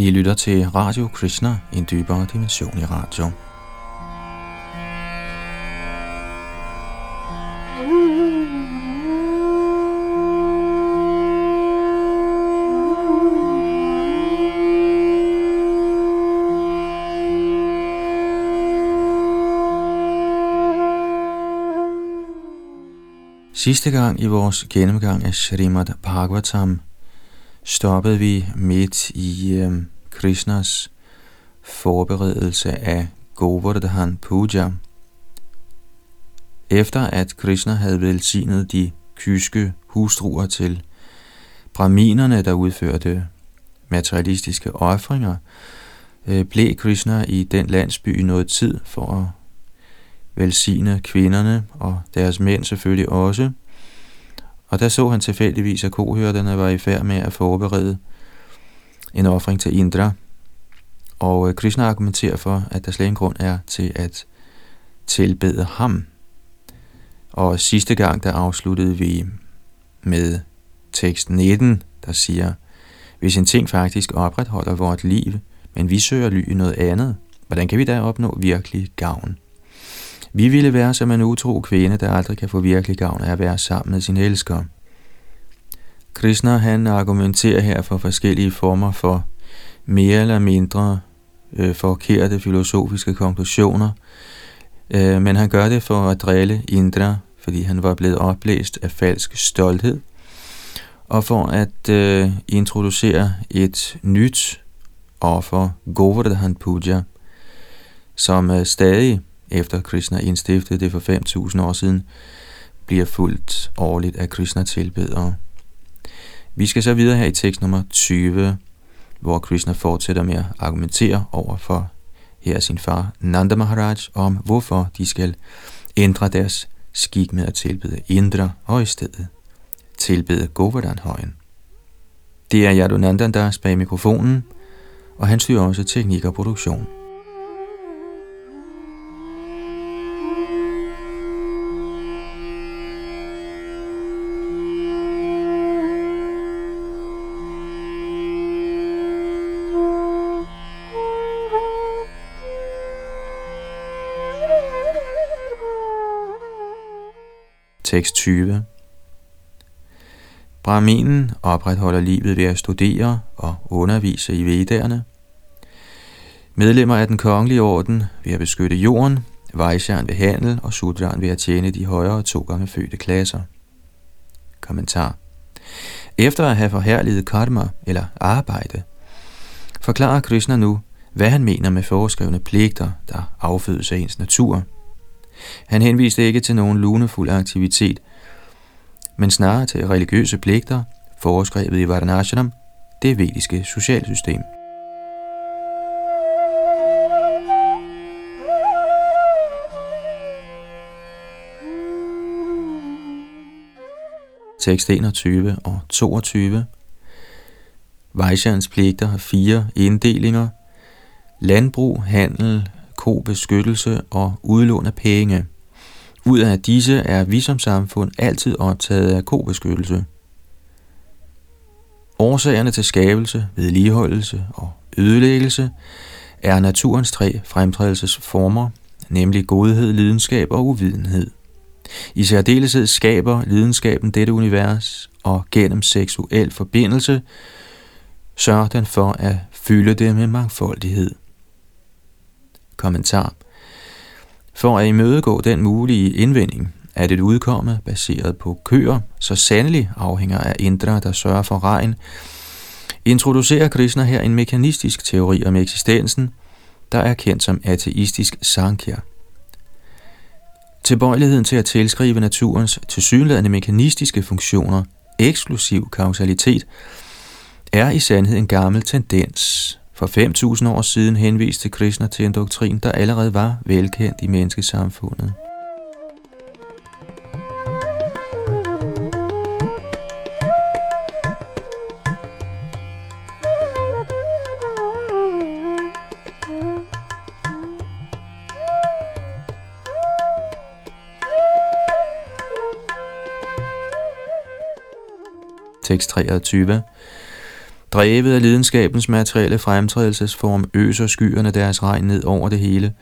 I lytter til Radio Krishna, en dybere dimension i radio. Sidste gang i vores gennemgang af Srimad Bhagavatam stoppede vi midt i øh, Krishnas forberedelse af Govardhan Puja. Efter at Krishna havde velsignet de kyske hustruer til braminerne, der udførte materialistiske ofringer, øh, blev Krishna i den landsby noget tid for at velsigne kvinderne og deres mænd selvfølgelig også. Og der så han tilfældigvis, at kohørterne var i færd med at forberede en offring til Indra. Og øh, Krishna argumenterer for, at der slet ingen grund er til at tilbede ham. Og sidste gang, der afsluttede vi med tekst 19, der siger, hvis en ting faktisk opretholder vort liv, men vi søger ly i noget andet, hvordan kan vi da opnå virkelig gavn? Vi ville være som en utro kvinde, der aldrig kan få virkelig gavn af at være sammen med sin elsker. Krishna han argumenterer her for forskellige former for mere eller mindre øh, forkerte filosofiske konklusioner, øh, men han gør det for at drille Indra, fordi han var blevet oplæst af falsk stolthed, og for at øh, introducere et nyt offer, Govardhan Puja, som øh, stadig efter Krishna indstiftede det for 5.000 år siden, bliver fuldt årligt af Krishna-tilbedere. Vi skal så videre her i tekst nummer 20, hvor Krishna fortsætter med at argumentere over for her sin far Nanda Maharaj om, hvorfor de skal ændre deres skik med at tilbede Indra og i stedet tilbede Govardhan-højen. Det er Yadunandan, der bag mikrofonen, og han styrer også teknik og produktion. Tekst 20 Brahminen opretholder livet ved at studere og undervise i vedderne. Medlemmer af den kongelige orden ved at beskytte jorden, Vaishyan ved handel og Sudran ved at tjene de højere to gange fødte klasser. Kommentar Efter at have forherliget karma eller arbejde, forklarer Krishna nu, hvad han mener med foreskrevne pligter, der affødes af ens natur – han henviste ikke til nogen lunefuld aktivitet, men snarere til religiøse pligter, foreskrevet i Varnashram, det vediske socialsystem. Tekst 21 og 22 Vaishyans pligter har fire inddelinger. Landbrug, handel, god beskyttelse og udlån af penge. Ud af disse er vi som samfund altid optaget af kobeskyttelse. Årsagerne til skabelse, vedligeholdelse og ødelæggelse er naturens tre fremtrædelsesformer, nemlig godhed, lidenskab og uvidenhed. I særdeleshed skaber lidenskaben dette univers, og gennem seksuel forbindelse sørger den for at fylde det med mangfoldighed. Kommentar. For at imødegå den mulige indvending, at et udkomme baseret på køer så sandelig afhænger af indre, der sørger for regn, introducerer Krishna her en mekanistisk teori om eksistensen, der er kendt som ateistisk Sankhya. Tilbøjeligheden til at tilskrive naturens tilsyneladende mekanistiske funktioner eksklusiv kausalitet er i sandhed en gammel tendens, for 5.000 år siden henviste Krishna til en doktrin, der allerede var velkendt i menneskesamfundet. Tekst 23 Drevet af lidenskabens materielle fremtrædelsesform øser skyerne deres regn ned over det hele,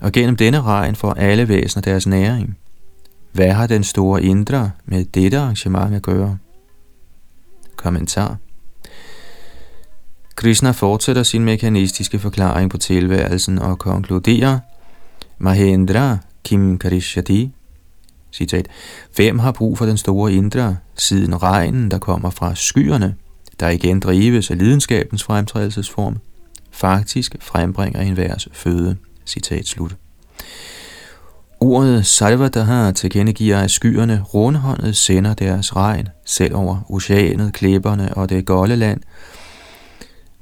og gennem denne regn får alle væsener deres næring. Hvad har den store indre med dette arrangement at gøre? Kommentar. Krishna fortsætter sin mekanistiske forklaring på tilværelsen og konkluderer, Mahendra Kim Karishyati, citat, Hvem har brug for den store indre, siden regnen, der kommer fra skyerne, der igen drives af lidenskabens fremtrædelsesform, faktisk frembringer en værs føde. Citat slut. Ordet Salvadaha tilkendegiver, at skyerne rundhåndet sender deres regn selv over oceanet, klipperne og det golde land,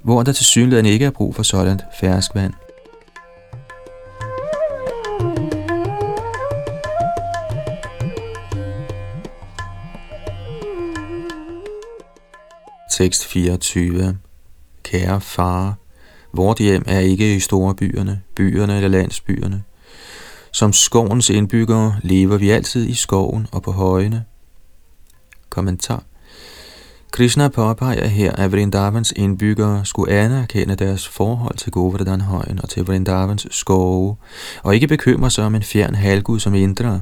hvor der til synligheden ikke er brug for sådan ferskvand. Tekst 24 Kære far, vort hjem er ikke i store byerne, byerne eller landsbyerne. Som skovens indbyggere lever vi altid i skoven og på højene. Kommentar Krishna påpeger her, at Vrindavans indbyggere skulle anerkende deres forhold til Govardhanhøjen og til Vrindavans skove, og ikke bekymre sig om en fjern halgud som Indra.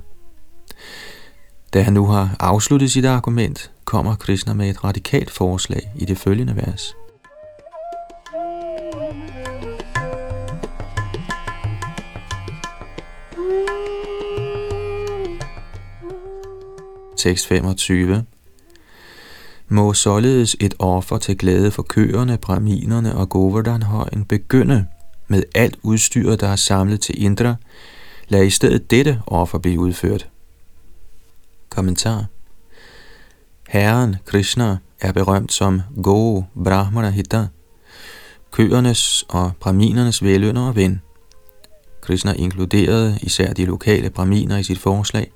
Da han nu har afsluttet sit argument, kommer Krishna med et radikalt forslag i det følgende vers. Tekst 25 må således et offer til glæde for køerne, braminerne og Govardhanhøjen begynde med alt udstyret, der er samlet til Indra. Lad i stedet dette offer blive udført. Kommentar Herren Krishna er berømt som Go Brahmana Hita, køernes og brahminernes velønder og ven. Krishna inkluderede især de lokale brahminer i sit forslag,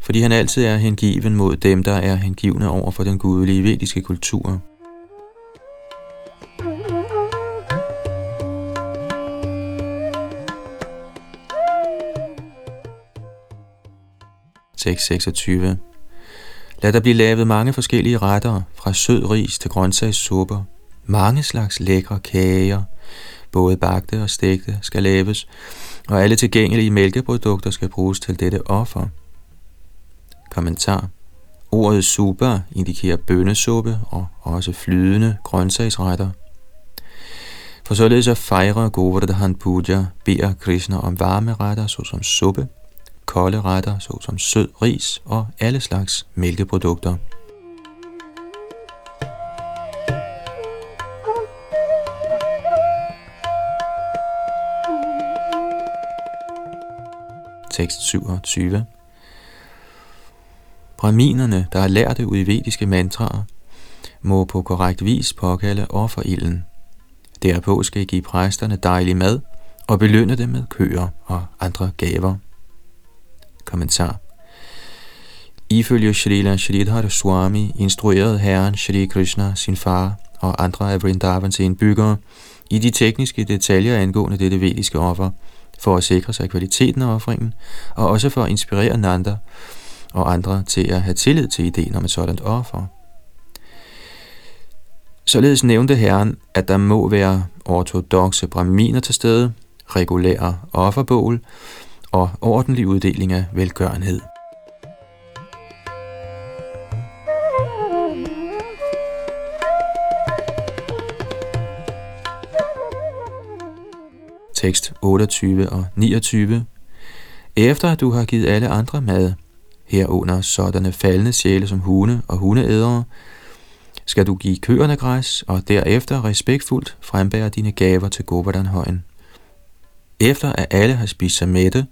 fordi han altid er hengiven mod dem, der er hengivne over for den gudelige vediske kultur. Tekst 26 Lad der blive lavet mange forskellige retter, fra sød ris til grøntsagssupper. Mange slags lækre kager, både bagte og stegte, skal laves, og alle tilgængelige mælkeprodukter skal bruges til dette offer. Kommentar Ordet super indikerer bønnesuppe og også flydende grøntsagsretter. For således at fejre Govardhan Puja beder Krishna om varme retter såsom suppe, kolde retter såsom sød ris og alle slags mælkeprodukter. Tekst 27 Braminerne, der har lært det udvediske mantraer, må på korrekt vis påkalde offerilden. Derpå skal I give præsterne dejlig mad og belønne dem med køer og andre gaver. Kommentar Ifølge Srila Sridhar Swami instruerede herren Shri Krishna sin far og andre af Vrindavans indbyggere i de tekniske detaljer angående dette vediske offer, for at sikre sig kvaliteten af offringen, og også for at inspirere Nanda og andre til at have tillid til ideen om et sådan offer. Således nævnte Herren, at der må være ortodoxe braminer til stede, regulære offerbål og ordentlig uddeling af velgørenhed. Tekst 28 og 29 Efter at du har givet alle andre mad, herunder sådanne faldende sjæle som hunde og hundeædere, skal du give køerne græs, og derefter respektfuldt frembære dine gaver til Govardhanhøjen. Efter at alle har spist sig mætte,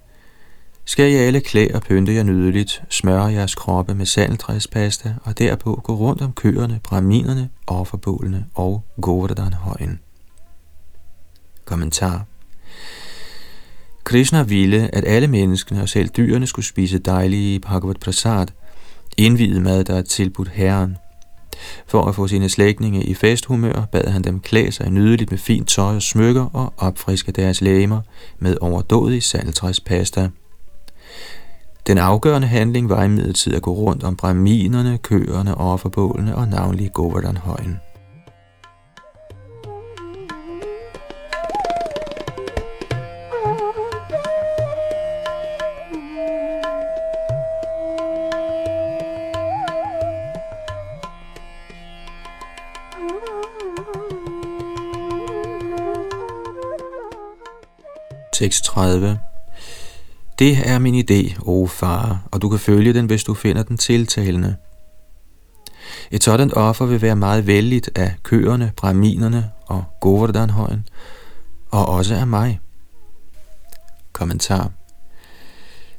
skal I alle klæde og pynte jer nydeligt, smøre jeres kroppe med sandeltræspasta, og derpå gå rundt om køerne, braminerne, offerbålene og Govardhanhøjen. Kommentar Krishna ville, at alle menneskene og selv dyrene skulle spise dejlige Bhagavad Prasad, indvidet mad, der er tilbudt Herren. For at få sine slægtninge i festhumør, bad han dem klæde sig nydeligt med fint tøj og smykker og opfriske deres læmer med overdådig saltræspasta. Den afgørende handling var imidlertid at gå rundt om braminerne, køerne, offerbålene og navnlig Govardhanhøjen. Tekst 30 det er min idé, o far, og du kan følge den, hvis du finder den tiltalende. Et sådan offer vil være meget vældigt af køerne, braminerne og Govardhanhøjen, og også af mig. Kommentar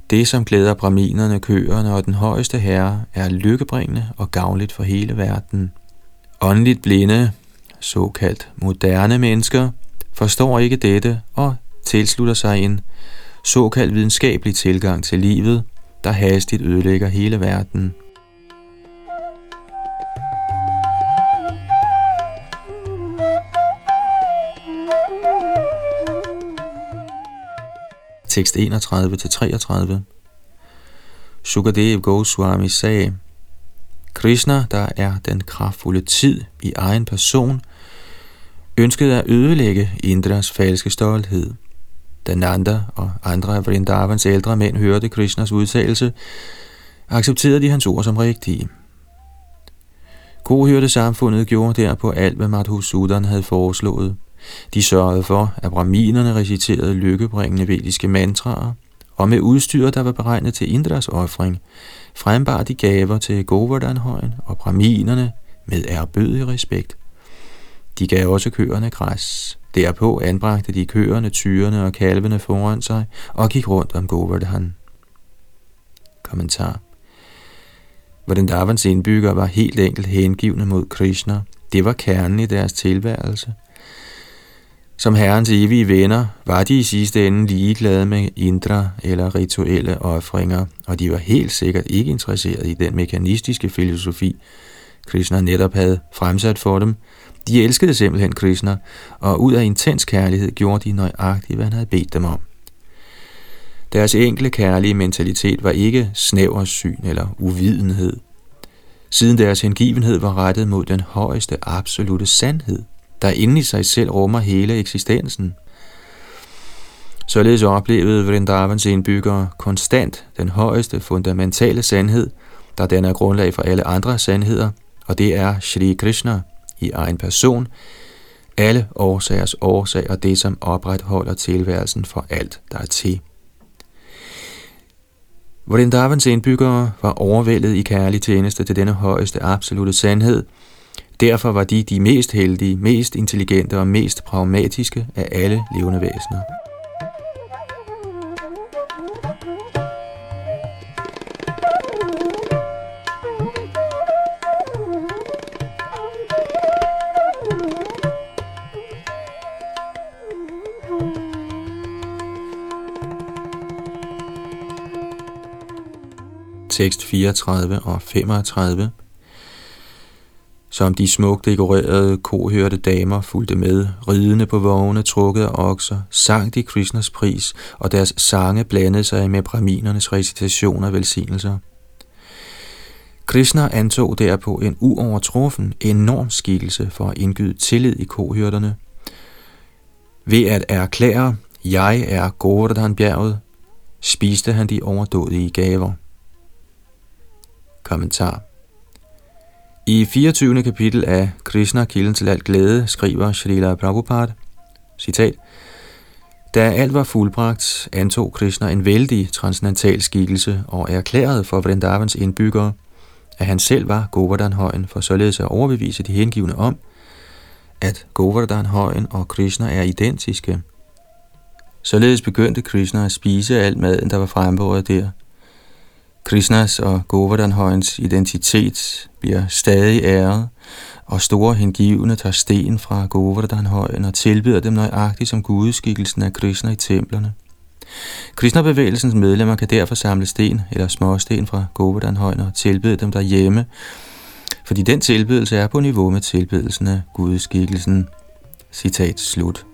Det, som glæder braminerne, køerne og den højeste herre, er lykkebringende og gavnligt for hele verden. Åndeligt blinde, såkaldt moderne mennesker, forstår ikke dette og tilslutter sig en såkaldt videnskabelig tilgang til livet, der hastigt ødelægger hele verden. Tekst 31-33 Sukadev Goswami sagde, Krishna, der er den kraftfulde tid i egen person, ønskede at ødelægge Indras falske stolthed. Da Nanda og andre af Vrindavans ældre mænd hørte Krishnas udtalelse, accepterede de hans ord som rigtige. Kohørte samfundet gjorde derpå alt, hvad Madhusudan havde foreslået. De sørgede for, at braminerne reciterede lykkebringende vediske mantraer, og med udstyr, der var beregnet til Indras offring, frembar de gaver til Govardhanhøjen og braminerne med erbødig respekt. De gav også køerne græs. Derpå anbragte de køerne, tyrene og kalvene foran sig og gik rundt om Govardhan. Kommentar Hvordan Davans indbygger var helt enkelt hengivne mod Krishna. Det var kernen i deres tilværelse. Som herrens evige venner var de i sidste ende ligeglade med indre eller rituelle offringer, og de var helt sikkert ikke interesseret i den mekanistiske filosofi, Krishna netop havde fremsat for dem – de elskede simpelthen Krishna, og ud af intens kærlighed gjorde de nøjagtigt, hvad han havde bedt dem om. Deres enkle kærlige mentalitet var ikke snæversyn eller uvidenhed. Siden deres hengivenhed var rettet mod den højeste absolute sandhed, der inde i sig selv rummer hele eksistensen. Således oplevede Vrindavans indbyggere konstant den højeste fundamentale sandhed, der den er grundlag for alle andre sandheder, og det er Shri Krishna, i egen person, alle årsagers årsag og det, som opretholder tilværelsen for alt, der er til. Vrindavans indbyggere var overvældet i kærlig tjeneste til denne højeste absolute sandhed. Derfor var de de mest heldige, mest intelligente og mest pragmatiske af alle levende væsener. Tekst 34 og 35. Som de smukt dekorerede kohørte damer fulgte med, ridende på vogne, trukket af okser, sang de Krishnas pris, og deres sange blandede sig med braminernes recitationer og velsignelser. Krishna antog derpå en uovertruffen, enorm skikkelse for at indgyde tillid i kohørterne. Ved at erklære, jeg er Gordon bjerget, spiste han de overdådige gaver. Kommentar I 24. kapitel af Krishna, kilden til alt glæde, skriver Srila Prabhupada, citat, Da alt var fuldbragt, antog Krishna en vældig transcendental skikkelse og erklærede for Vrindavans indbyggere, at han selv var Govardhan-højen, for således at overbevise de hengivne om, at Govardhan-højen og Krishna er identiske. Således begyndte Krishna at spise alt maden, der var frembåret der, Krishnas og Govardhanhøjens identitet bliver stadig æret, og store hengivne tager sten fra Govardhanhøjen og tilbyder dem nøjagtigt som gudeskikkelsen af Krishna i templerne. Krishna-bevægelsens medlemmer kan derfor samle sten eller småsten fra Govardhanhøjen og tilbyde dem derhjemme, fordi den tilbydelse er på niveau med tilbedelsen af gudeskikkelsen. Citat slut.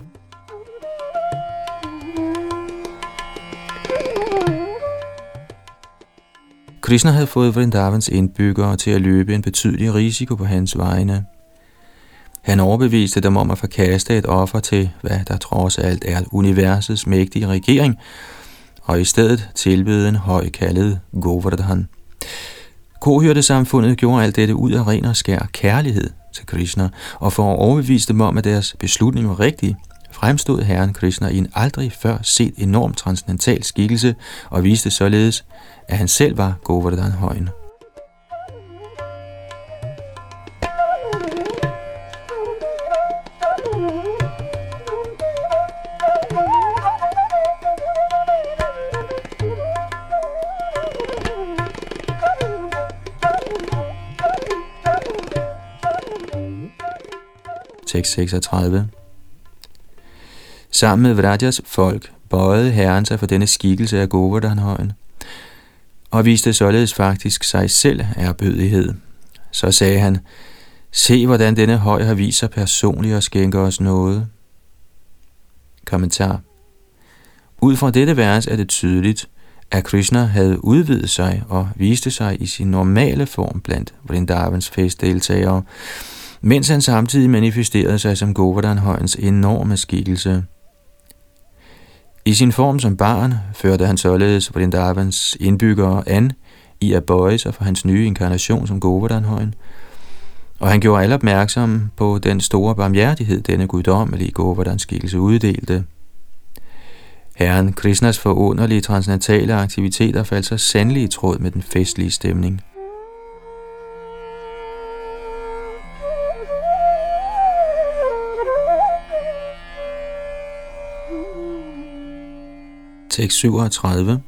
Krishna havde fået Vrindavans indbyggere til at løbe en betydelig risiko på hans vegne. Han overbeviste dem om at forkaste et offer til, hvad der trods alt er universets mægtige regering, og i stedet tilbede en høj kaldet Govardhan. Kohørte samfundet gjorde alt dette ud af ren og skær kærlighed til Krishna, og for at overbevise dem om, at deres beslutning var rigtig, fremstod Herren Krishna i en aldrig før set enorm transcendental skikkelse og viste således, at han selv var Govardhan højen. Tekst 36 Sammen med Vrajas folk bøjede herren sig for denne skikkelse af Govardhanhøjen, og viste således faktisk sig selv erbødighed. Så sagde han, se hvordan denne høj har vist sig personligt og skænker os noget. Kommentar Ud fra dette vers er det tydeligt, at Krishna havde udvidet sig og viste sig i sin normale form blandt Vrindavans festdeltagere, mens han samtidig manifesterede sig som Govardhan-højens enorme skikkelse – i sin form som barn førte han således Vrindavans indbyggere an i at bøje sig for hans nye inkarnation som Govardhanhøjen, og han gjorde alle opmærksom på den store barmhjertighed, denne guddommelige Govardhans skikkelse uddelte. Herren Krishnas forunderlige transcendentale aktiviteter faldt så sandelig i tråd med den festlige stemning – tekst 37,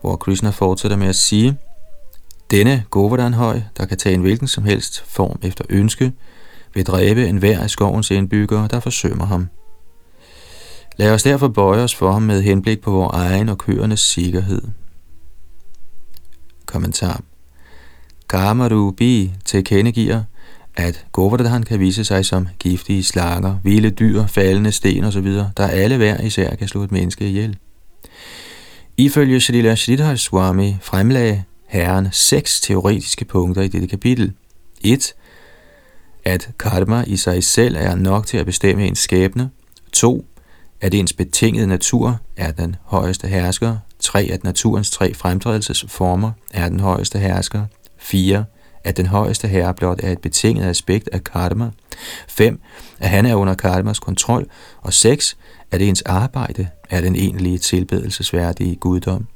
hvor Krishna fortsætter med at sige, denne Govardhanhøj, der kan tage en hvilken som helst form efter ønske, vil dræbe enhver af skovens indbyggere, der forsømmer ham. Lad os derfor bøje os for ham med henblik på vores egen og køernes sikkerhed. Kommentar Kamarubi tilkendegiver, at Govardhan kan vise sig som giftige slanger, vilde dyr, faldende sten osv., der alle hver især kan slå et menneske ihjel. Ifølge Srila Sridhar Swami fremlagde herren seks teoretiske punkter i dette kapitel. 1. At karma i sig selv er nok til at bestemme ens skæbne. 2. At ens betingede natur er den højeste hersker. 3. At naturens tre fremtrædelsesformer er den højeste hersker. 4 at den højeste herre blot er et betinget aspekt af karma. 5. At han er under karmas kontrol. Og 6. At ens arbejde er den egentlige tilbedelsesværdige guddom.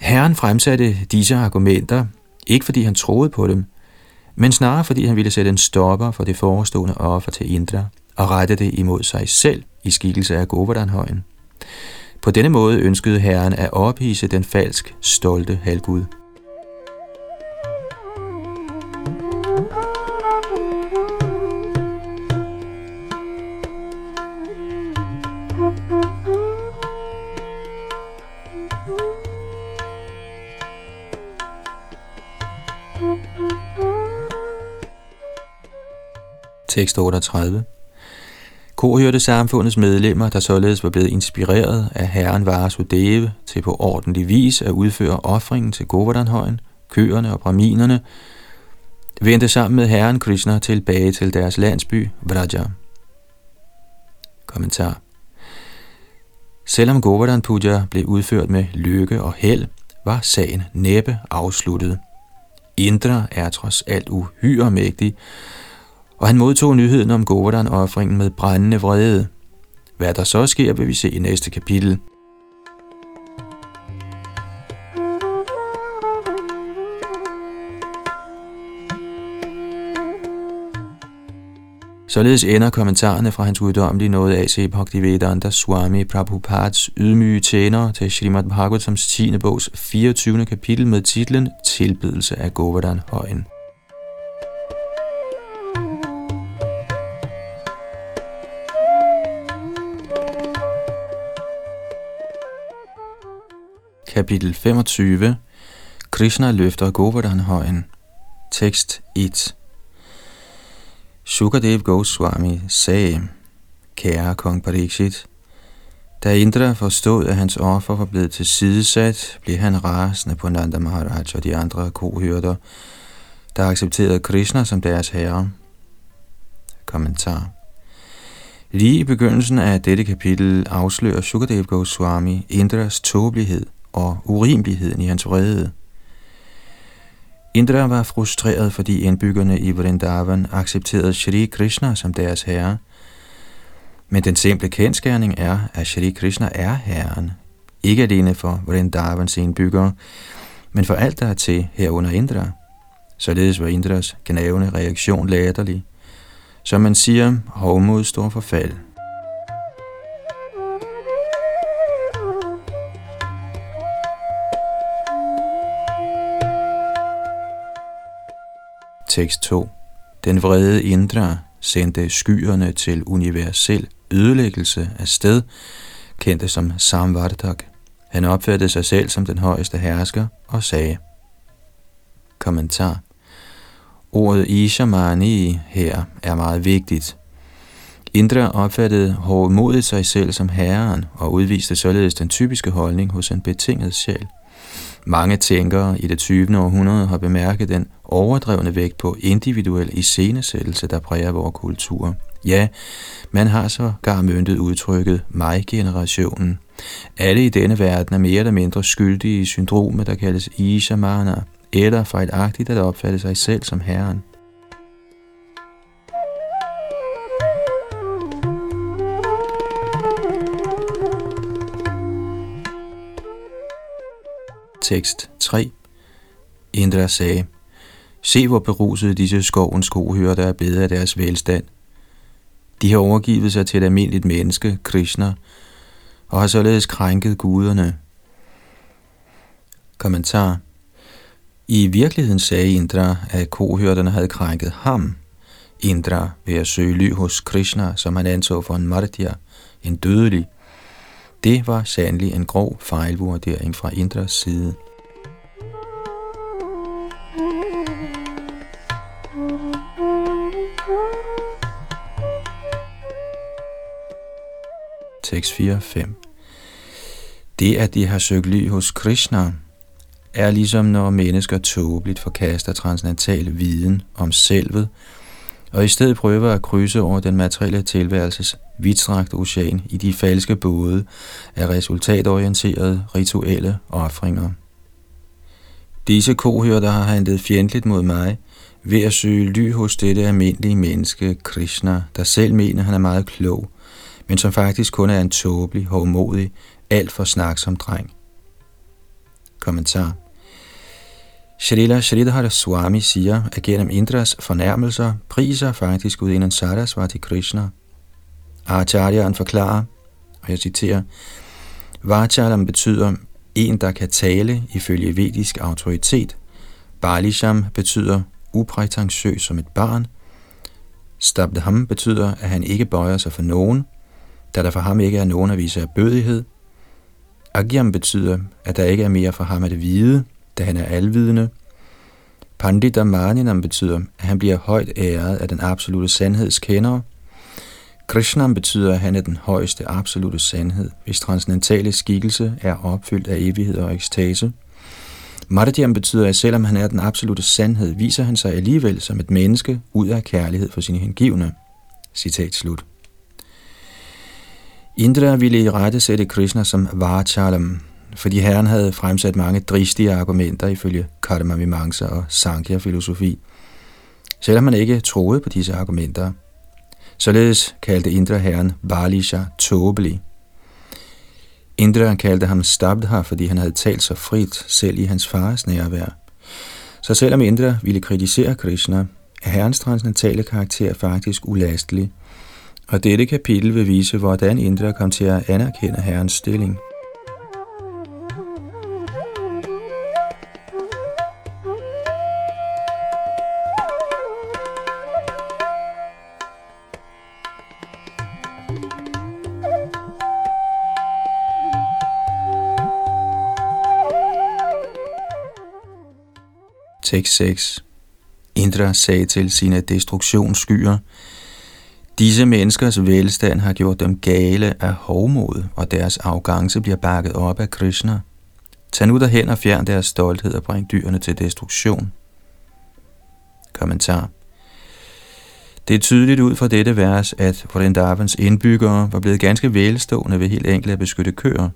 Herren fremsatte disse argumenter, ikke fordi han troede på dem, men snarere fordi han ville sætte en stopper for det forestående offer til Indra og rette det imod sig selv i skikkelse af Govardhanhøjen. På denne måde ønskede Herren at ophise den falsk stolte halvgud. Tekst 38 Kohørte samfundets medlemmer, der således var blevet inspireret af herren Vasudeva til på ordentlig vis at udføre offringen til Govardhanhøjen, køerne og braminerne, vendte sammen med herren Krishna tilbage til deres landsby Vraja. Kommentar Selvom Govardhan Puja blev udført med lykke og held, var sagen næppe afsluttet. Indra er trods alt uhyre mægtig, og han modtog nyheden om Govardhan-offringen med brændende vrede. Hvad der så sker, vil vi se i næste kapitel. Således ender kommentarerne fra hans guddommelige nåde A.C. Bhaktivedanta Swami Prabhupads ydmyge tjener til Srimad Bhagavatams 10. bogs 24. kapitel med titlen Tilbedelse af Govardhan Højen. Kapitel 25 Krishna løfter Govardhan-højen Tekst 1 Sukadev Goswami sagde, Kære kong Pariksit, da Indra forstod, at hans offer var blevet tilsidesat, blev han rasende på Nanda Maharaj og de andre kohyrder, der accepterede Krishna som deres herre. Kommentar Lige i begyndelsen af dette kapitel afslører Sukadev Goswami Indras tåbelighed og urimeligheden i hans vrede. Indra var frustreret, fordi indbyggerne i Vrindavan accepterede Shri Krishna som deres herre. Men den simple kendskærning er, at Shri Krishna er herren, ikke alene for Vrindavans indbyggere, men for alt, der er til herunder Indra. Således var Indras gnavende reaktion latterlig. Som man siger, hovmod står for fald. Tekst 2. Den vrede Indra sendte skyerne til universel ødelæggelse af sted, kendte som Samvartak. Han opfattede sig selv som den højeste hersker og sagde, Kommentar Ordet Ishamani her er meget vigtigt. Indra opfattede hårdmodigt sig selv som herren og udviste således den typiske holdning hos en betinget sjæl. Mange tænkere i det 20. århundrede har bemærket den overdrevne vægt på individuel iscenesættelse, der præger vores kultur. Ja, man har så gar myndet udtrykket mig-generationen. Alle i denne verden er mere eller mindre skyldige i syndromet, der kaldes Ishamana, eller fejlagtigt at opfatte sig selv som herren. Tekst 3 Indra sagde, Se hvor beruset disse skovens kohører, der er blevet af deres velstand. De har overgivet sig til et almindeligt menneske, Krishna, og har således krænket guderne. Kommentar I virkeligheden sagde Indra, at kohørterne havde krænket ham, Indra, ved at søge ly hos Krishna, som han anså for en martya, en dødelig. Det var sandelig en grov fejlvurdering fra Indras side. Tekst 4-5 Det, at de har søgt ly hos Krishna, er ligesom når mennesker tåbeligt forkaster transcendental viden om selvet, og i stedet prøver at krydse over den materielle tilværelses vidtstrakte ocean i de falske både af resultatorienterede rituelle offringer. Disse kohørter har handlet fjendtligt mod mig ved at søge ly hos dette almindelige menneske, Krishna, der selv mener, han er meget klog, men som faktisk kun er en tåbelig, hovmodig, alt for snaksom dreng. Kommentar Shrila Sridhar Swami siger, at gennem Indras fornærmelser priser faktisk gudinden Sarasvati Krishna. Acharyaen forklarer, og jeg citerer, Vachalam betyder en, der kan tale ifølge vedisk autoritet. Balisham betyder uprætentiøs som et barn. Stabdham betyder, at han ikke bøjer sig for nogen, da der for ham ikke er nogen at vise af bødighed. Agyam betyder, at der ikke er mere for ham at vide, da han er alvidende. Pandita Maninam betyder, at han bliver højt æret af den absolute sandhedskender. Krishnam betyder, at han er den højeste absolute sandhed, hvis transcendentale skikkelse er opfyldt af evighed og ekstase. Madhyam betyder, at selvom han er den absolute sandhed, viser han sig alligevel som et menneske ud af kærlighed for sine hengivne. Citat slut. Indra ville i rette sætte Krishna som Vachalam, fordi herren havde fremsat mange dristige argumenter ifølge Karma og Sankhya-filosofi, selvom man ikke troede på disse argumenter. Således kaldte Indra herren Balisha tåbelig. Indra kaldte ham Stabdha, fordi han havde talt så frit, selv i hans fars nærvær. Så selvom Indra ville kritisere Krishna, er herrens transcendentale karakter faktisk ulastelig, og dette kapitel vil vise, hvordan Indra kom til at anerkende herrens stilling. 6.6. Indra sagde til sine destruktionsskyer, Disse menneskers velstand har gjort dem gale af hovmod, og deres arrogance bliver bakket op af Krishna. Tag nu derhen og fjern deres stolthed og bring dyrene til destruktion. Kommentar Det er tydeligt ud fra dette vers, at Vrindavans indbyggere var blevet ganske velstående ved helt enkelt at beskytte køer.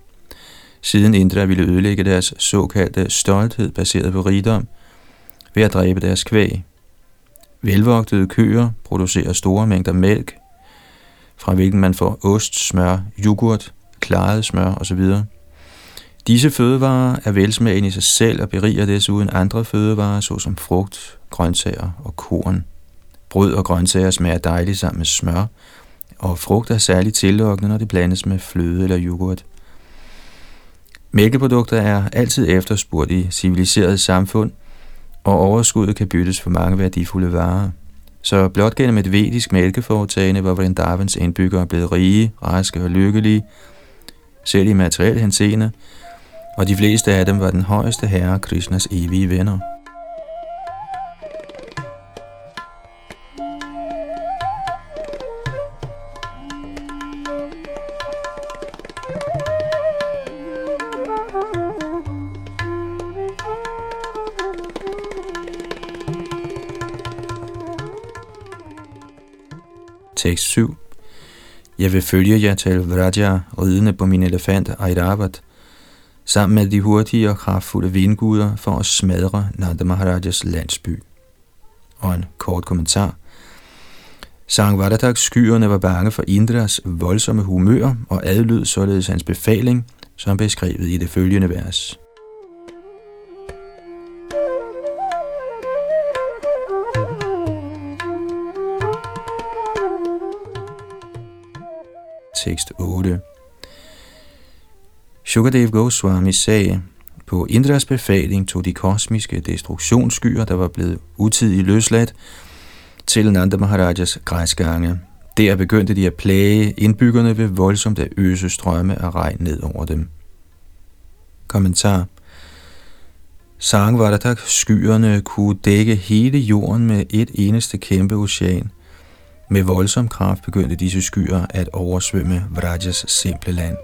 Siden Indra ville ødelægge deres såkaldte stolthed baseret på rigdom, ved at dræbe deres kvæg. Velvogtede køer producerer store mængder mælk, fra hvilken man får ost, smør, yoghurt, klaret smør osv. Disse fødevarer er velsmagende i sig selv og beriger desuden andre fødevarer, såsom frugt, grøntsager og korn. Brød og grøntsager smager dejligt sammen med smør, og frugt er særligt tillokkende, når det blandes med fløde eller yoghurt. Mælkeprodukter er altid efterspurgt i civiliserede samfund, og overskuddet kan byttes for mange værdifulde varer. Så blot gennem et vedisk mælkeforetagende var Vrindavans indbyggere blevet rige, raske og lykkelige, selv i materiel henseende, og de fleste af dem var den højeste herre Krishnas evige venner. Tekst 7 Jeg vil følge jer til Vraja, ridende på min elefant Airavat, sammen med de hurtige og kraftfulde vindguder for at smadre Nanda Maharajas landsby. Og en kort kommentar. Sangvadatak skyerne var bange for Indras voldsomme humør og adlød således hans befaling, som beskrevet i det følgende vers. Tekst 8 Shukadev Goswami sagde, på Indras befaling tog de kosmiske destruktionsskyer, der var blevet utidigt løsladt, til Nanda Maharajas græsgange. Der begyndte de at plage indbyggerne ved voldsomt at øse strømme af regn ned over dem. Kommentar Sangvadatak skyerne kunne dække hele jorden med et eneste kæmpe ocean. Med voldsom kraft begyndte disse skyer at oversvømme Vrajas simple land.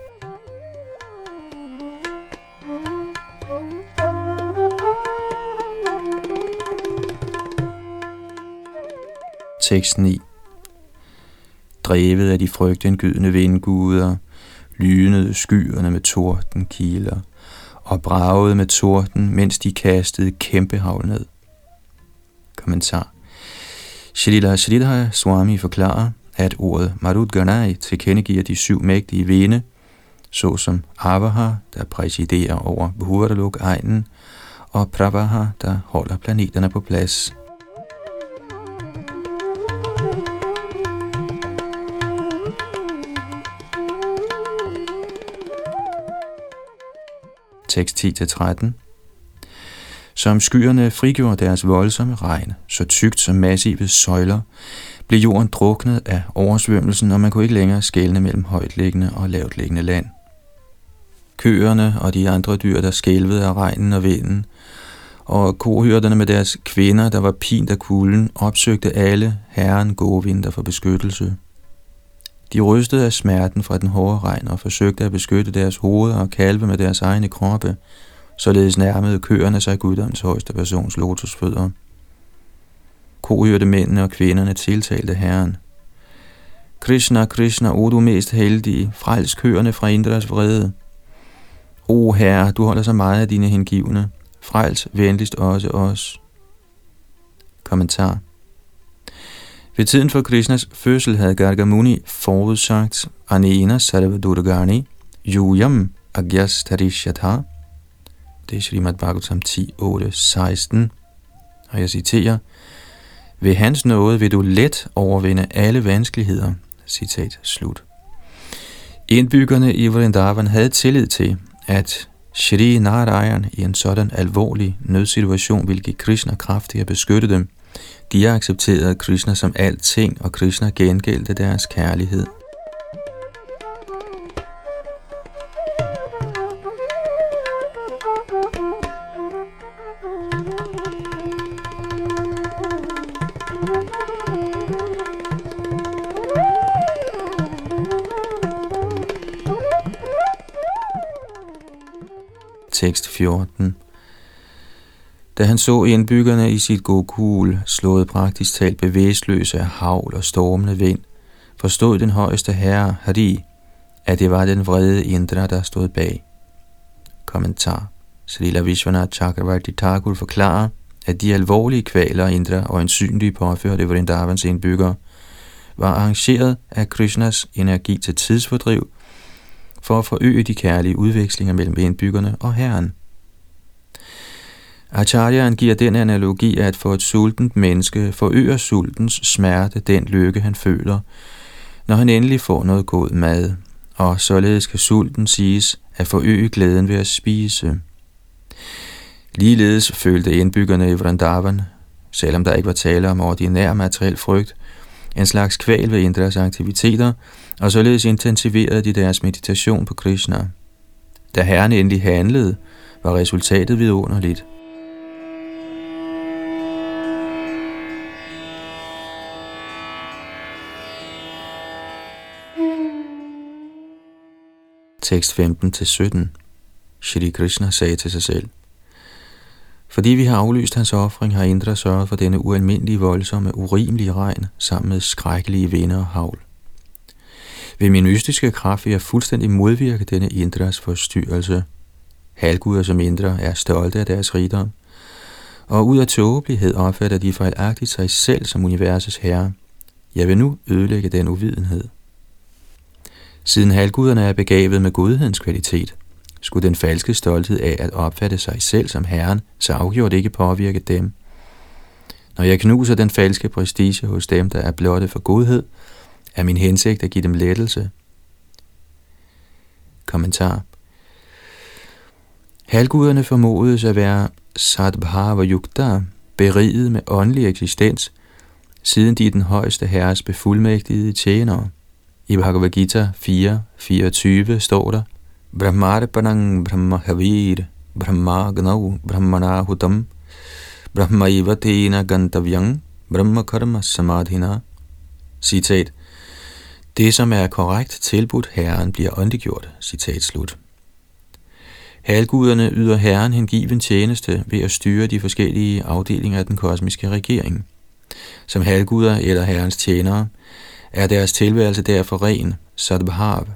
Tekst 9 Drevet af de frygtindgydende vindguder, lynede skyerne med torden kiler, og bragede med torden, mens de kastede kæmpe havl ned. Kommentar Shalila Shalidhara Swami forklarer, at ordet Marudganai tilkendegiver de syv mægtige vinde, såsom Avaha, der præsiderer over Bhuvaralok-egnen, og Pravaha, der holder planeterne på plads. tekst 10-13. Som skyerne frigjorde deres voldsomme regn, så tykt som massive søjler, blev jorden druknet af oversvømmelsen, og man kunne ikke længere skelne mellem højtliggende og lavtliggende land. Køerne og de andre dyr, der skælvede af regnen og vinden, og kohyrderne med deres kvinder, der var pint af kulden, opsøgte alle herren gode vinter for beskyttelse. De rystede af smerten fra den hårde regn og forsøgte at beskytte deres hoveder og kalve med deres egne kroppe, således nærmede køerne sig guddoms højeste persons lotusfødder. Kohørte mændene og kvinderne tiltalte herren. Krishna, Krishna, o du mest heldige, frels køerne fra Indras vrede. O herre, du holder så meget af dine hengivne, frels venligst også os. Kommentar ved tiden for Krishnas fødsel havde Gargamuni forudsagt Anena Sarvadurgani Yuyam Agyas Tarishyatha. Det er Srimad Bhagavatam 10, 8, 16. Og jeg citerer, Ved hans nåde vil du let overvinde alle vanskeligheder. Citat slut. Indbyggerne i Vrindavan havde tillid til, at Shri Narayan i en sådan alvorlig nødsituation ville give Krishna kraft til at beskytte dem – de accepterede Krishna som alting, og Krishna gengældte deres kærlighed. Tekst 14 da han så indbyggerne i sit Gokul slået praktisk talt bevægeløse af havl og stormende vind, forstod den højeste herre, Hari, at det var den vrede Indra, der stod bag. Kommentar Srila Vishwanath Chakravarti Thakur forklarer, at de alvorlige kvaler, Indra og ensynlige påførte Vrindavans indbyggere, var arrangeret af Krishnas energi til tidsfordriv, for at forøge de kærlige udvekslinger mellem indbyggerne og Herren. Acharyaen giver den analogi, at for et sultent menneske forøger sultens smerte den lykke, han føler, når han endelig får noget god mad, og således kan sulten siges at forøge glæden ved at spise. Ligeledes følte indbyggerne i Vrindavan, selvom der ikke var tale om ordinær materiel frygt, en slags kval ved Indras aktiviteter, og således intensiverede de deres meditation på Krishna. Da Herren endelig handlede, var resultatet vidunderligt. Tekst 15-17 Shri Krishna sagde til sig selv, fordi vi har aflyst hans offring, har Indra sørget for denne ualmindelige voldsomme, urimelige regn sammen med skrækkelige vinder og havl. Ved min mystiske kraft vil jeg fuldstændig modvirke denne indres forstyrrelse. Halvguder som indre er stolte af deres rigdom, og ud af tåbelighed opfatter de fejlagtigt sig selv som universets herre. Jeg vil nu ødelægge den uvidenhed. Siden halvguderne er begavet med godhedens kvalitet, skulle den falske stolthed af at opfatte sig selv som Herren, så afgjort ikke påvirke dem. Når jeg knuser den falske prestige hos dem, der er blotte for godhed, er min hensigt at give dem lettelse. Kommentar Halvguderne formodes at være Sadbhava Yukta, beriget med åndelig eksistens, siden de er den højeste herres befuldmægtigede tjenere. I Bhagavad Gita 4, 24 står der, Brahmarpanang Brahmahavir Brahmagnau Brahmanahutam Brahmaivatena Gantavyang Brahmakarma Samadhina Citat det, som er korrekt tilbudt Herren, bliver åndegjort. Citat slut. Halguderne yder Herren hengiven tjeneste ved at styre de forskellige afdelinger af den kosmiske regering. Som halguder eller Herrens tjenere er deres tilværelse derfor ren, sadbhav,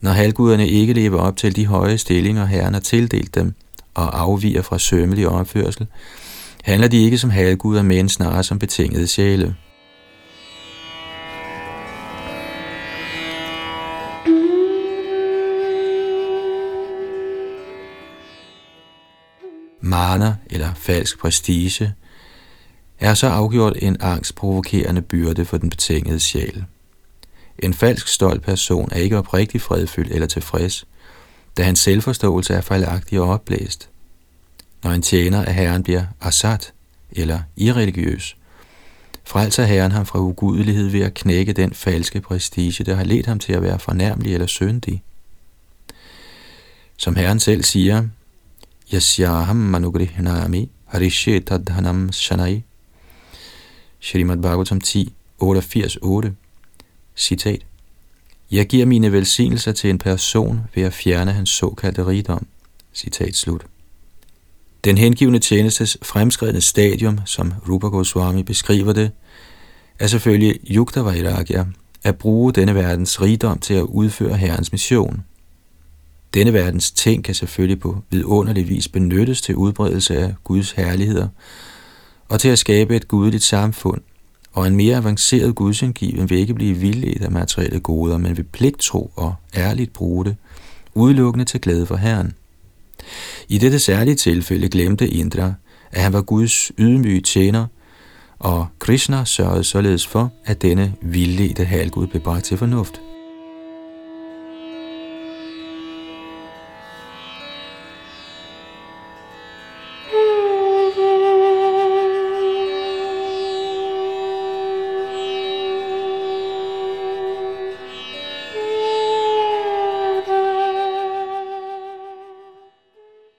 når halvguderne ikke lever op til de høje stillinger, Herren har tildelt dem, og afviger fra sømmelig opførsel, handler de ikke som halvguder, men snarere som betingede sjæle. Mana eller falsk prestige er så afgjort en angstprovokerende byrde for den betingede sjæl. En falsk stolt person er ikke oprigtig fredfyldt eller tilfreds, da hans selvforståelse er fejlagtig og opblæst. Når en tjener af Herren bliver asat eller irreligiøs, frelser Herren ham fra ugudelighed ved at knække den falske prestige, der har ledt ham til at være fornærmelig eller syndig. Som Herren selv siger, Yasyaham manugrihnami harishetadhanam shanai. Shrimad Bhagavatam 10, 88, 8. Citat. Jeg giver mine velsignelser til en person ved at fjerne hans såkaldte rigdom. Citat slut. Den hengivende tjenestes fremskredne stadium, som Rupa Goswami beskriver det, er selvfølgelig Yukta Vairagya, at bruge denne verdens rigdom til at udføre Herrens mission. Denne verdens ting kan selvfølgelig på vidunderlig vis benyttes til udbredelse af Guds herligheder og til at skabe et gudeligt samfund, og en mere avanceret gudsindgiven vil ikke blive vildledt af materielle goder, men vil pligtro og ærligt bruge det, udelukkende til glæde for Herren. I dette særlige tilfælde glemte Indra, at han var Guds ydmyge tjener, og Krishna sørgede således for, at denne vildledte halvgud blev bragt til fornuft.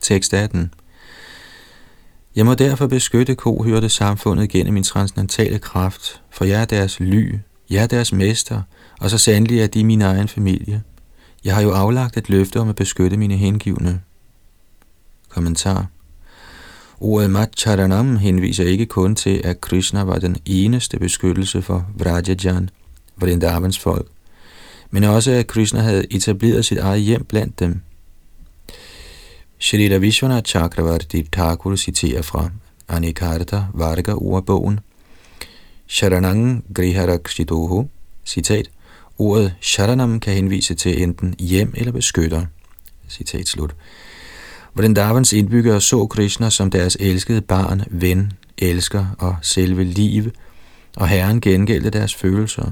Tekst 18. Jeg må derfor beskytte kohørte samfundet gennem min transcendentale kraft, for jeg er deres ly, jeg er deres mester, og så sandelig er de min egen familie. Jeg har jo aflagt et løfte om at beskytte mine hengivne. Kommentar Ordet Macharanam henviser ikke kun til, at Krishna var den eneste beskyttelse for Vrajajan, Vrindavans folk, men også at Krishna havde etableret sit eget hjem blandt dem – Shrita Vishwanath Chakravarti Thakur citerer fra Anikarta Varga ordbogen. Sharanang Griharakshidoho, citat, Ordet Sharanam kan henvise til enten hjem eller beskytter. Citat slut. Vrindavans indbyggere så Krishna som deres elskede barn, ven, elsker og selve liv, og Herren gengældte deres følelser.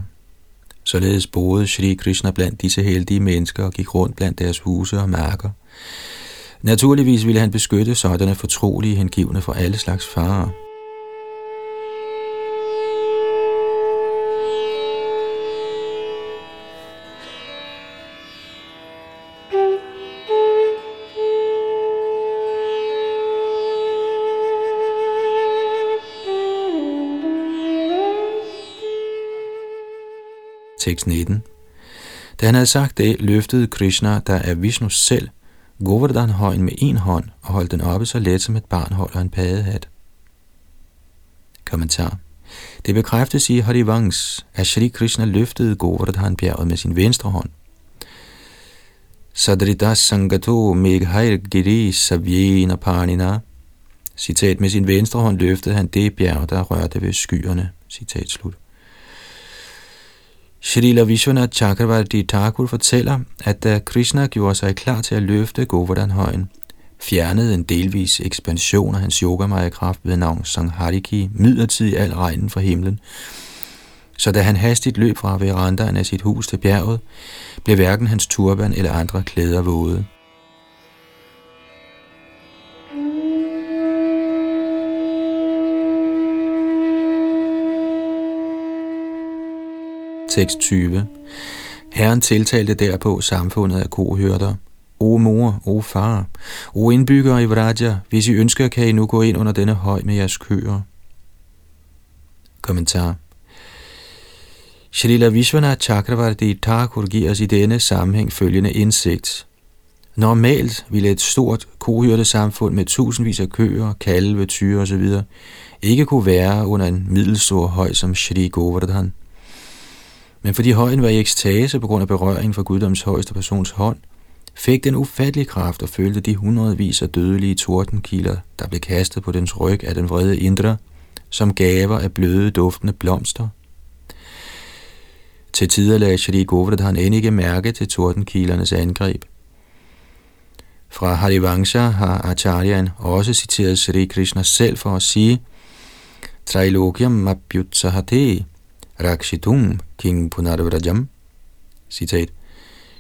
Således boede Shri Krishna blandt disse heldige mennesker og gik rundt blandt deres huse og marker. Naturligvis ville han beskytte sådanne fortrolige hengivne for alle slags farer. Tekst 19. Da han havde sagt det, løftede Krishna, der er Vishnu selv, Govardhan højen med en hånd og holdt den oppe så let som et barn holder en padehat. Kommentar. Det bekræftes i Harivangs, at Shri Krishna løftede Govardhan bjerget med sin venstre hånd. Sadridas Sangato Meghair Giri Savyena Parnina. Citat, med sin venstre hånd løftede han det bjerg, der rørte ved skyerne. Citat slut. Srila Vishwanath Chakravarti Thakur fortæller, at da Krishna gjorde sig klar til at løfte Govardhan-højen, fjernede en delvis ekspansion af hans yogamaya-kraft ved navn Sanghariki midlertidig al regnen fra himlen. Så da han hastigt løb fra verandaen af sit hus til bjerget, blev hverken hans turban eller andre klæder våde. Tekst 20. Herren tiltalte derpå samfundet af kohørter. O mor, o far, o indbyggere i Vraja, hvis I ønsker, kan I nu gå ind under denne høj med jeres køer. Kommentar. Shalila Vishwanath Chakravarti Thakur giver os i denne sammenhæng følgende indsigt. Normalt ville et stort kohørte samfund med tusindvis af køer, kalve, tyre osv. ikke kunne være under en middelstor høj som Shri Govardhan. Men fordi højen var i ekstase på grund af berøring fra guddoms højeste persons hånd, fik den ufattelige kraft og følte de hundredvis af dødelige tordenkilder, der blev kastet på dens ryg af den vrede indre, som gaver af bløde, duftende blomster. Til tider lagde Shri Govardhan end ikke mærke til tordenkilernes angreb. Fra Harivansha har Acharyan også citeret Sri Krishna selv for at sige, Trailokyam mapyutsahate, Rakshitum King Punarvrajam. Citat.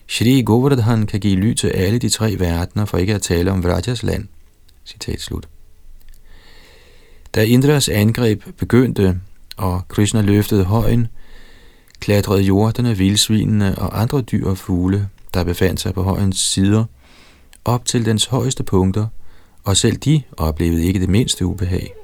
Shri Govardhan kan give ly til alle de tre verdener, for ikke at tale om Vrajas land. Citat slut. Da Indras angreb begyndte, og Krishna løftede højen, klatrede jorderne, vildsvinene og andre dyr og fugle, der befandt sig på højens sider, op til dens højeste punkter, og selv de oplevede ikke det mindste ubehag.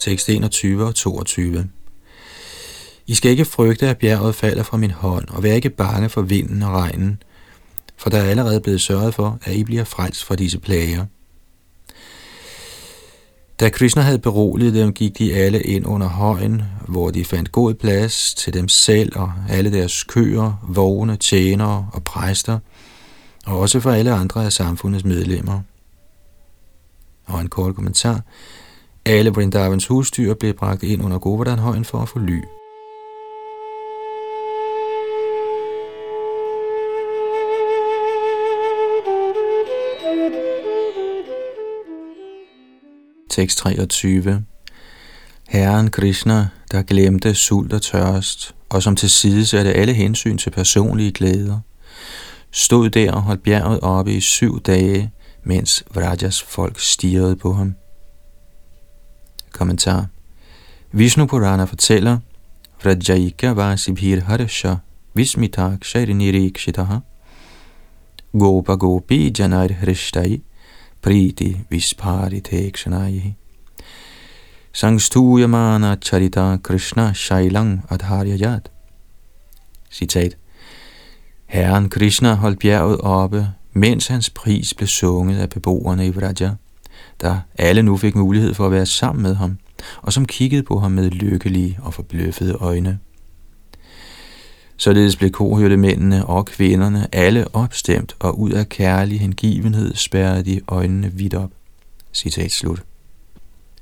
Tekst 21 og 22. I skal ikke frygte, at bjerget falder fra min hånd, og vær ikke bange for vinden og regnen, for der er allerede blevet sørget for, at I bliver frelst fra disse plager. Da Krishna havde beroliget dem, gik de alle ind under højen, hvor de fandt god plads til dem selv og alle deres køer, vogne, tjenere og præster, og også for alle andre af samfundets medlemmer. Og en kort kommentar. Alle Vrindavans husdyr blev bragt ind under Govardhanhøjen for at få ly. Tekst 23 Herren Krishna, der glemte sult og tørst, og som til side satte alle hensyn til personlige glæder, stod der og holdt bjerget oppe i syv dage, mens Vrajas folk stirrede på ham. Kommentar. Vishnu Purana fortæller, Vrajaika Vasibhir Harsha Vismitak Shairinirikshitaha Gopa Gopi Janair Hrishtai Priti Visparitekshanai Sangstuyamana Charita Krishna Shailang Adharyajat Citat. Herren Krishna holdt bjerget oppe, mens hans pris blev sunget af beboerne i Vraja, der alle nu fik mulighed for at være sammen med ham, og som kiggede på ham med lykkelige og forbløffede øjne. Således blev mændene og kvinderne alle opstemt, og ud af kærlig hengivenhed spærrede de øjnene vidt op. Citat slut.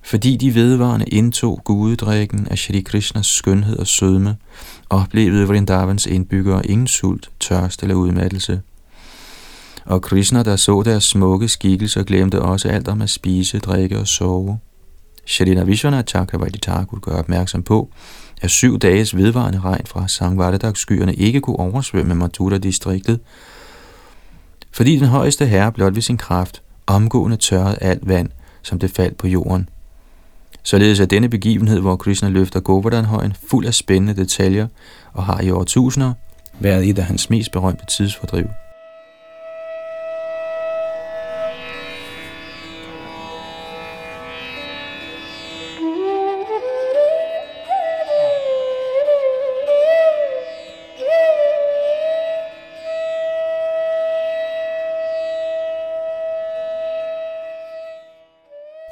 Fordi de vedvarende indtog gudedrikken af Shri Krishnas skønhed og sødme, oplevede Vrindavans indbyggere ingen sult, tørst eller udmattelse. Og Krishna, der så deres smukke skikkelser, glemte også alt om at spise, drikke og sove. Shalina Vishwana Chakravarti Thakur gør opmærksom på, at syv dages vedvarende regn fra Sangvardadak-skyerne ikke kunne oversvømme Mathura-distriktet, fordi den højeste herre blot ved sin kraft omgående tørrede alt vand, som det faldt på jorden. Således er denne begivenhed, hvor Krishna løfter Govardhanhøjen, fuld af spændende detaljer og har i årtusinder været et af hans mest berømte tidsfordriv.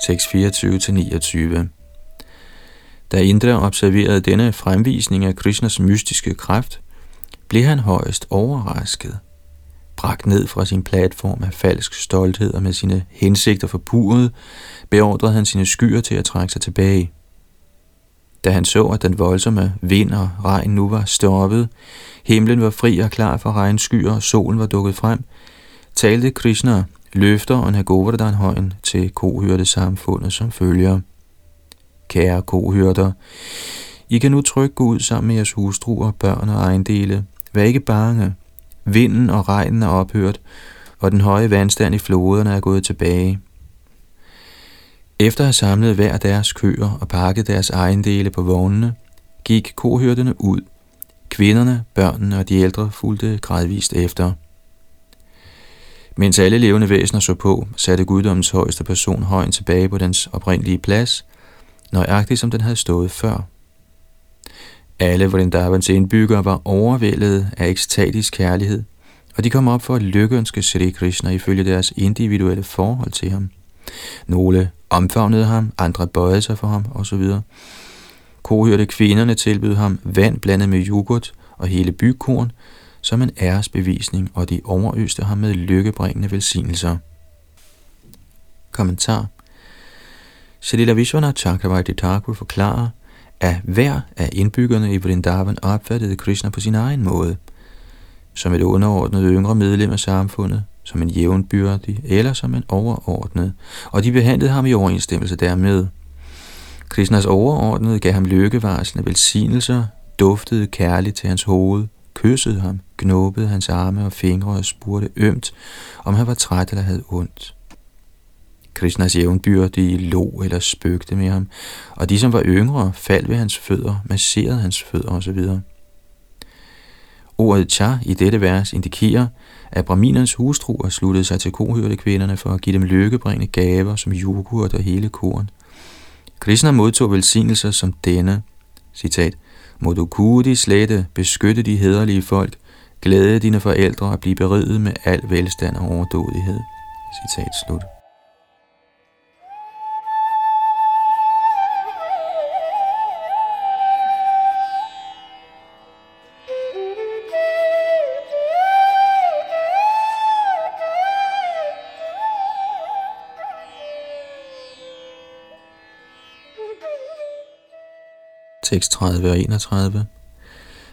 6.24-29. Da Indra observerede denne fremvisning af Krishnas mystiske kraft, blev han højst overrasket. Bragt ned fra sin platform af falsk stolthed og med sine hensigter forpurret, beordrede han sine skyer til at trække sig tilbage. Da han så, at den voldsomme vind og regn nu var stoppet, himlen var fri og klar for regnskyer, og solen var dukket frem, talte Krishna løfter og Nagovardhan-højen til kohyrtesamfundet som følger. Kære kohyrder, I kan nu trygt gå ud sammen med jeres hustruer, børn og ejendele. Vær ikke bange. Vinden og regnen er ophørt, og den høje vandstand i floderne er gået tilbage. Efter at have samlet hver deres køer og pakket deres ejendele på vognene, gik kohyrterne ud. Kvinderne, børnene og de ældre fulgte gradvist efter – mens alle levende væsener så på, satte guddommens højeste person højen tilbage på dens oprindelige plads, nøjagtigt som den havde stået før. Alle Vrindavans indbyggere var overvældet af ekstatisk kærlighed, og de kom op for at lykkeønske Sri Krishna ifølge deres individuelle forhold til ham. Nogle omfavnede ham, andre bøjede sig for ham osv. Kohørte kvinderne tilbød ham vand blandet med yoghurt og hele bykorn, som en æresbevisning, og de overøste ham med lykkebringende velsignelser. Kommentar Shalila Vishwanath Chakravarti Thakur forklarer, at hver af indbyggerne i Vrindavan opfattede Krishna på sin egen måde, som et underordnet yngre medlem af samfundet, som en jævnbyrdig eller som en overordnet, og de behandlede ham i overensstemmelse dermed. Krishnas overordnede gav ham lykkevarslende velsignelser, duftede kærligt til hans hoved, kyssede ham, knoppede hans arme og fingre og spurgte ømt, om han var træt eller havde ondt. Krishnas jævnbyrdige lå eller spøgte med ham, og de, som var yngre, faldt ved hans fødder, masserede hans fødder osv. Ordet cha i dette vers indikerer, at Brahminernes hustruer sluttede sig til kvinderne for at give dem lykkebringende gaver som yoghurt og hele korn. Krishna modtog velsignelser som denne, citat, må du de slette, beskytte de hederlige folk, glæde dine forældre og blive beriget med al velstand og overdådighed. Citat slut. Tekst 30 og 31.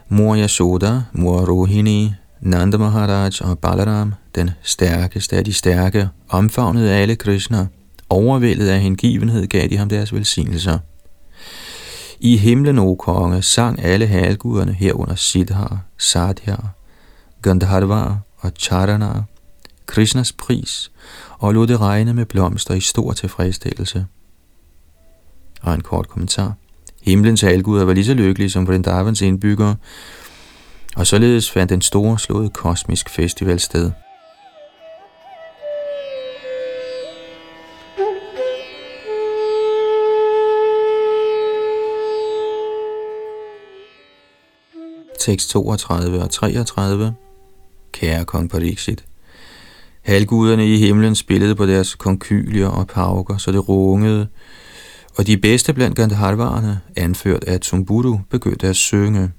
Mor Yashoda, mor Rohini, Nanda Maharaj og Balaram, den stærkeste af de stærke, omfavnede alle Krishna. Overvældet af hengivenhed gav de ham deres velsignelser. I himlen, o konge, sang alle halguderne herunder Siddhar, Sadhyar, Gandharva og Charanar, Krishnas pris, og lod det regne med blomster i stor tilfredsstillelse. Og en kort kommentar. Himlens halvguder var lige så lykkelige som Vrindavans indbyggere, og således fandt en stor slået kosmisk festival sted. Tekst 32 og 33 Kære kong Pariksit, Halvguderne i himlen spillede på deres konkylier og pauker, så det rungede, og de bedste blandt Gandharvarerne, anført af Tumburu, begyndte at synge.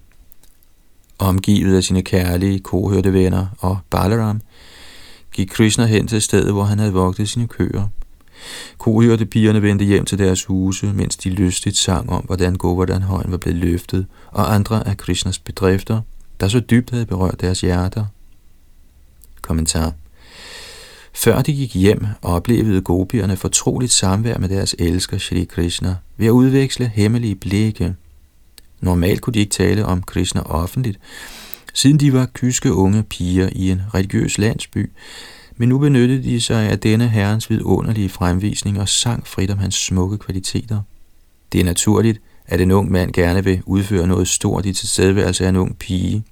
Omgivet af sine kærlige kohørte venner og Balaram, gik Krishna hen til stedet, hvor han havde vogtet sine køer. Kohørte pigerne vendte hjem til deres huse, mens de lystigt sang om, hvordan Govardhan højen var blevet løftet, og andre af Krishnas bedrifter, der så dybt havde berørt deres hjerter. Kommentar før de gik hjem, oplevede gopierne fortroligt samvær med deres elsker Shri Krishna ved at udveksle hemmelige blikke. Normalt kunne de ikke tale om Krishna offentligt, siden de var kyske unge piger i en religiøs landsby, men nu benyttede de sig af denne herrens vidunderlige fremvisning og sang frit om hans smukke kvaliteter. Det er naturligt, at en ung mand gerne vil udføre noget stort i tilstedeværelse af en ung pige.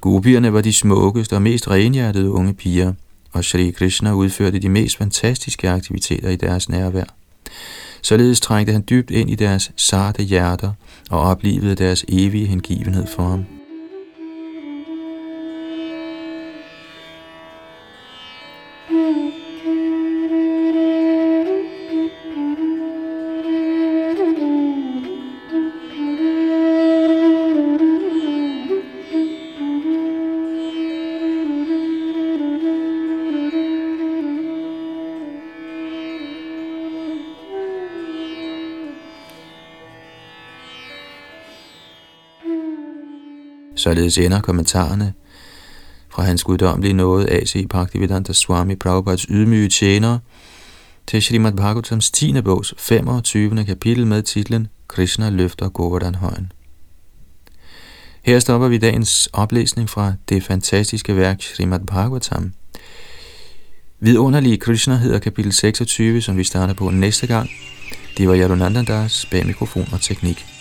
Gopierne var de smukkeste og mest renhjertede unge piger – og Shri Krishna udførte de mest fantastiske aktiviteter i deres nærvær. Således trængte han dybt ind i deres sarte hjerter og oplevede deres evige hengivenhed for ham. Således ender kommentarerne fra hans guddommelige nåde A.C. Bhaktivedanta Swami Prabhupads ydmyge tjenere til Srimad Bhagavatams 10. bogs 25. kapitel med titlen Krishna løfter Govardhan højen. Her stopper vi dagens oplæsning fra det fantastiske værk Srimad Bhagavatam. Vidunderlige Krishna hedder kapitel 26, som vi starter på næste gang. Det var Yadunandandas bag mikrofon og teknik.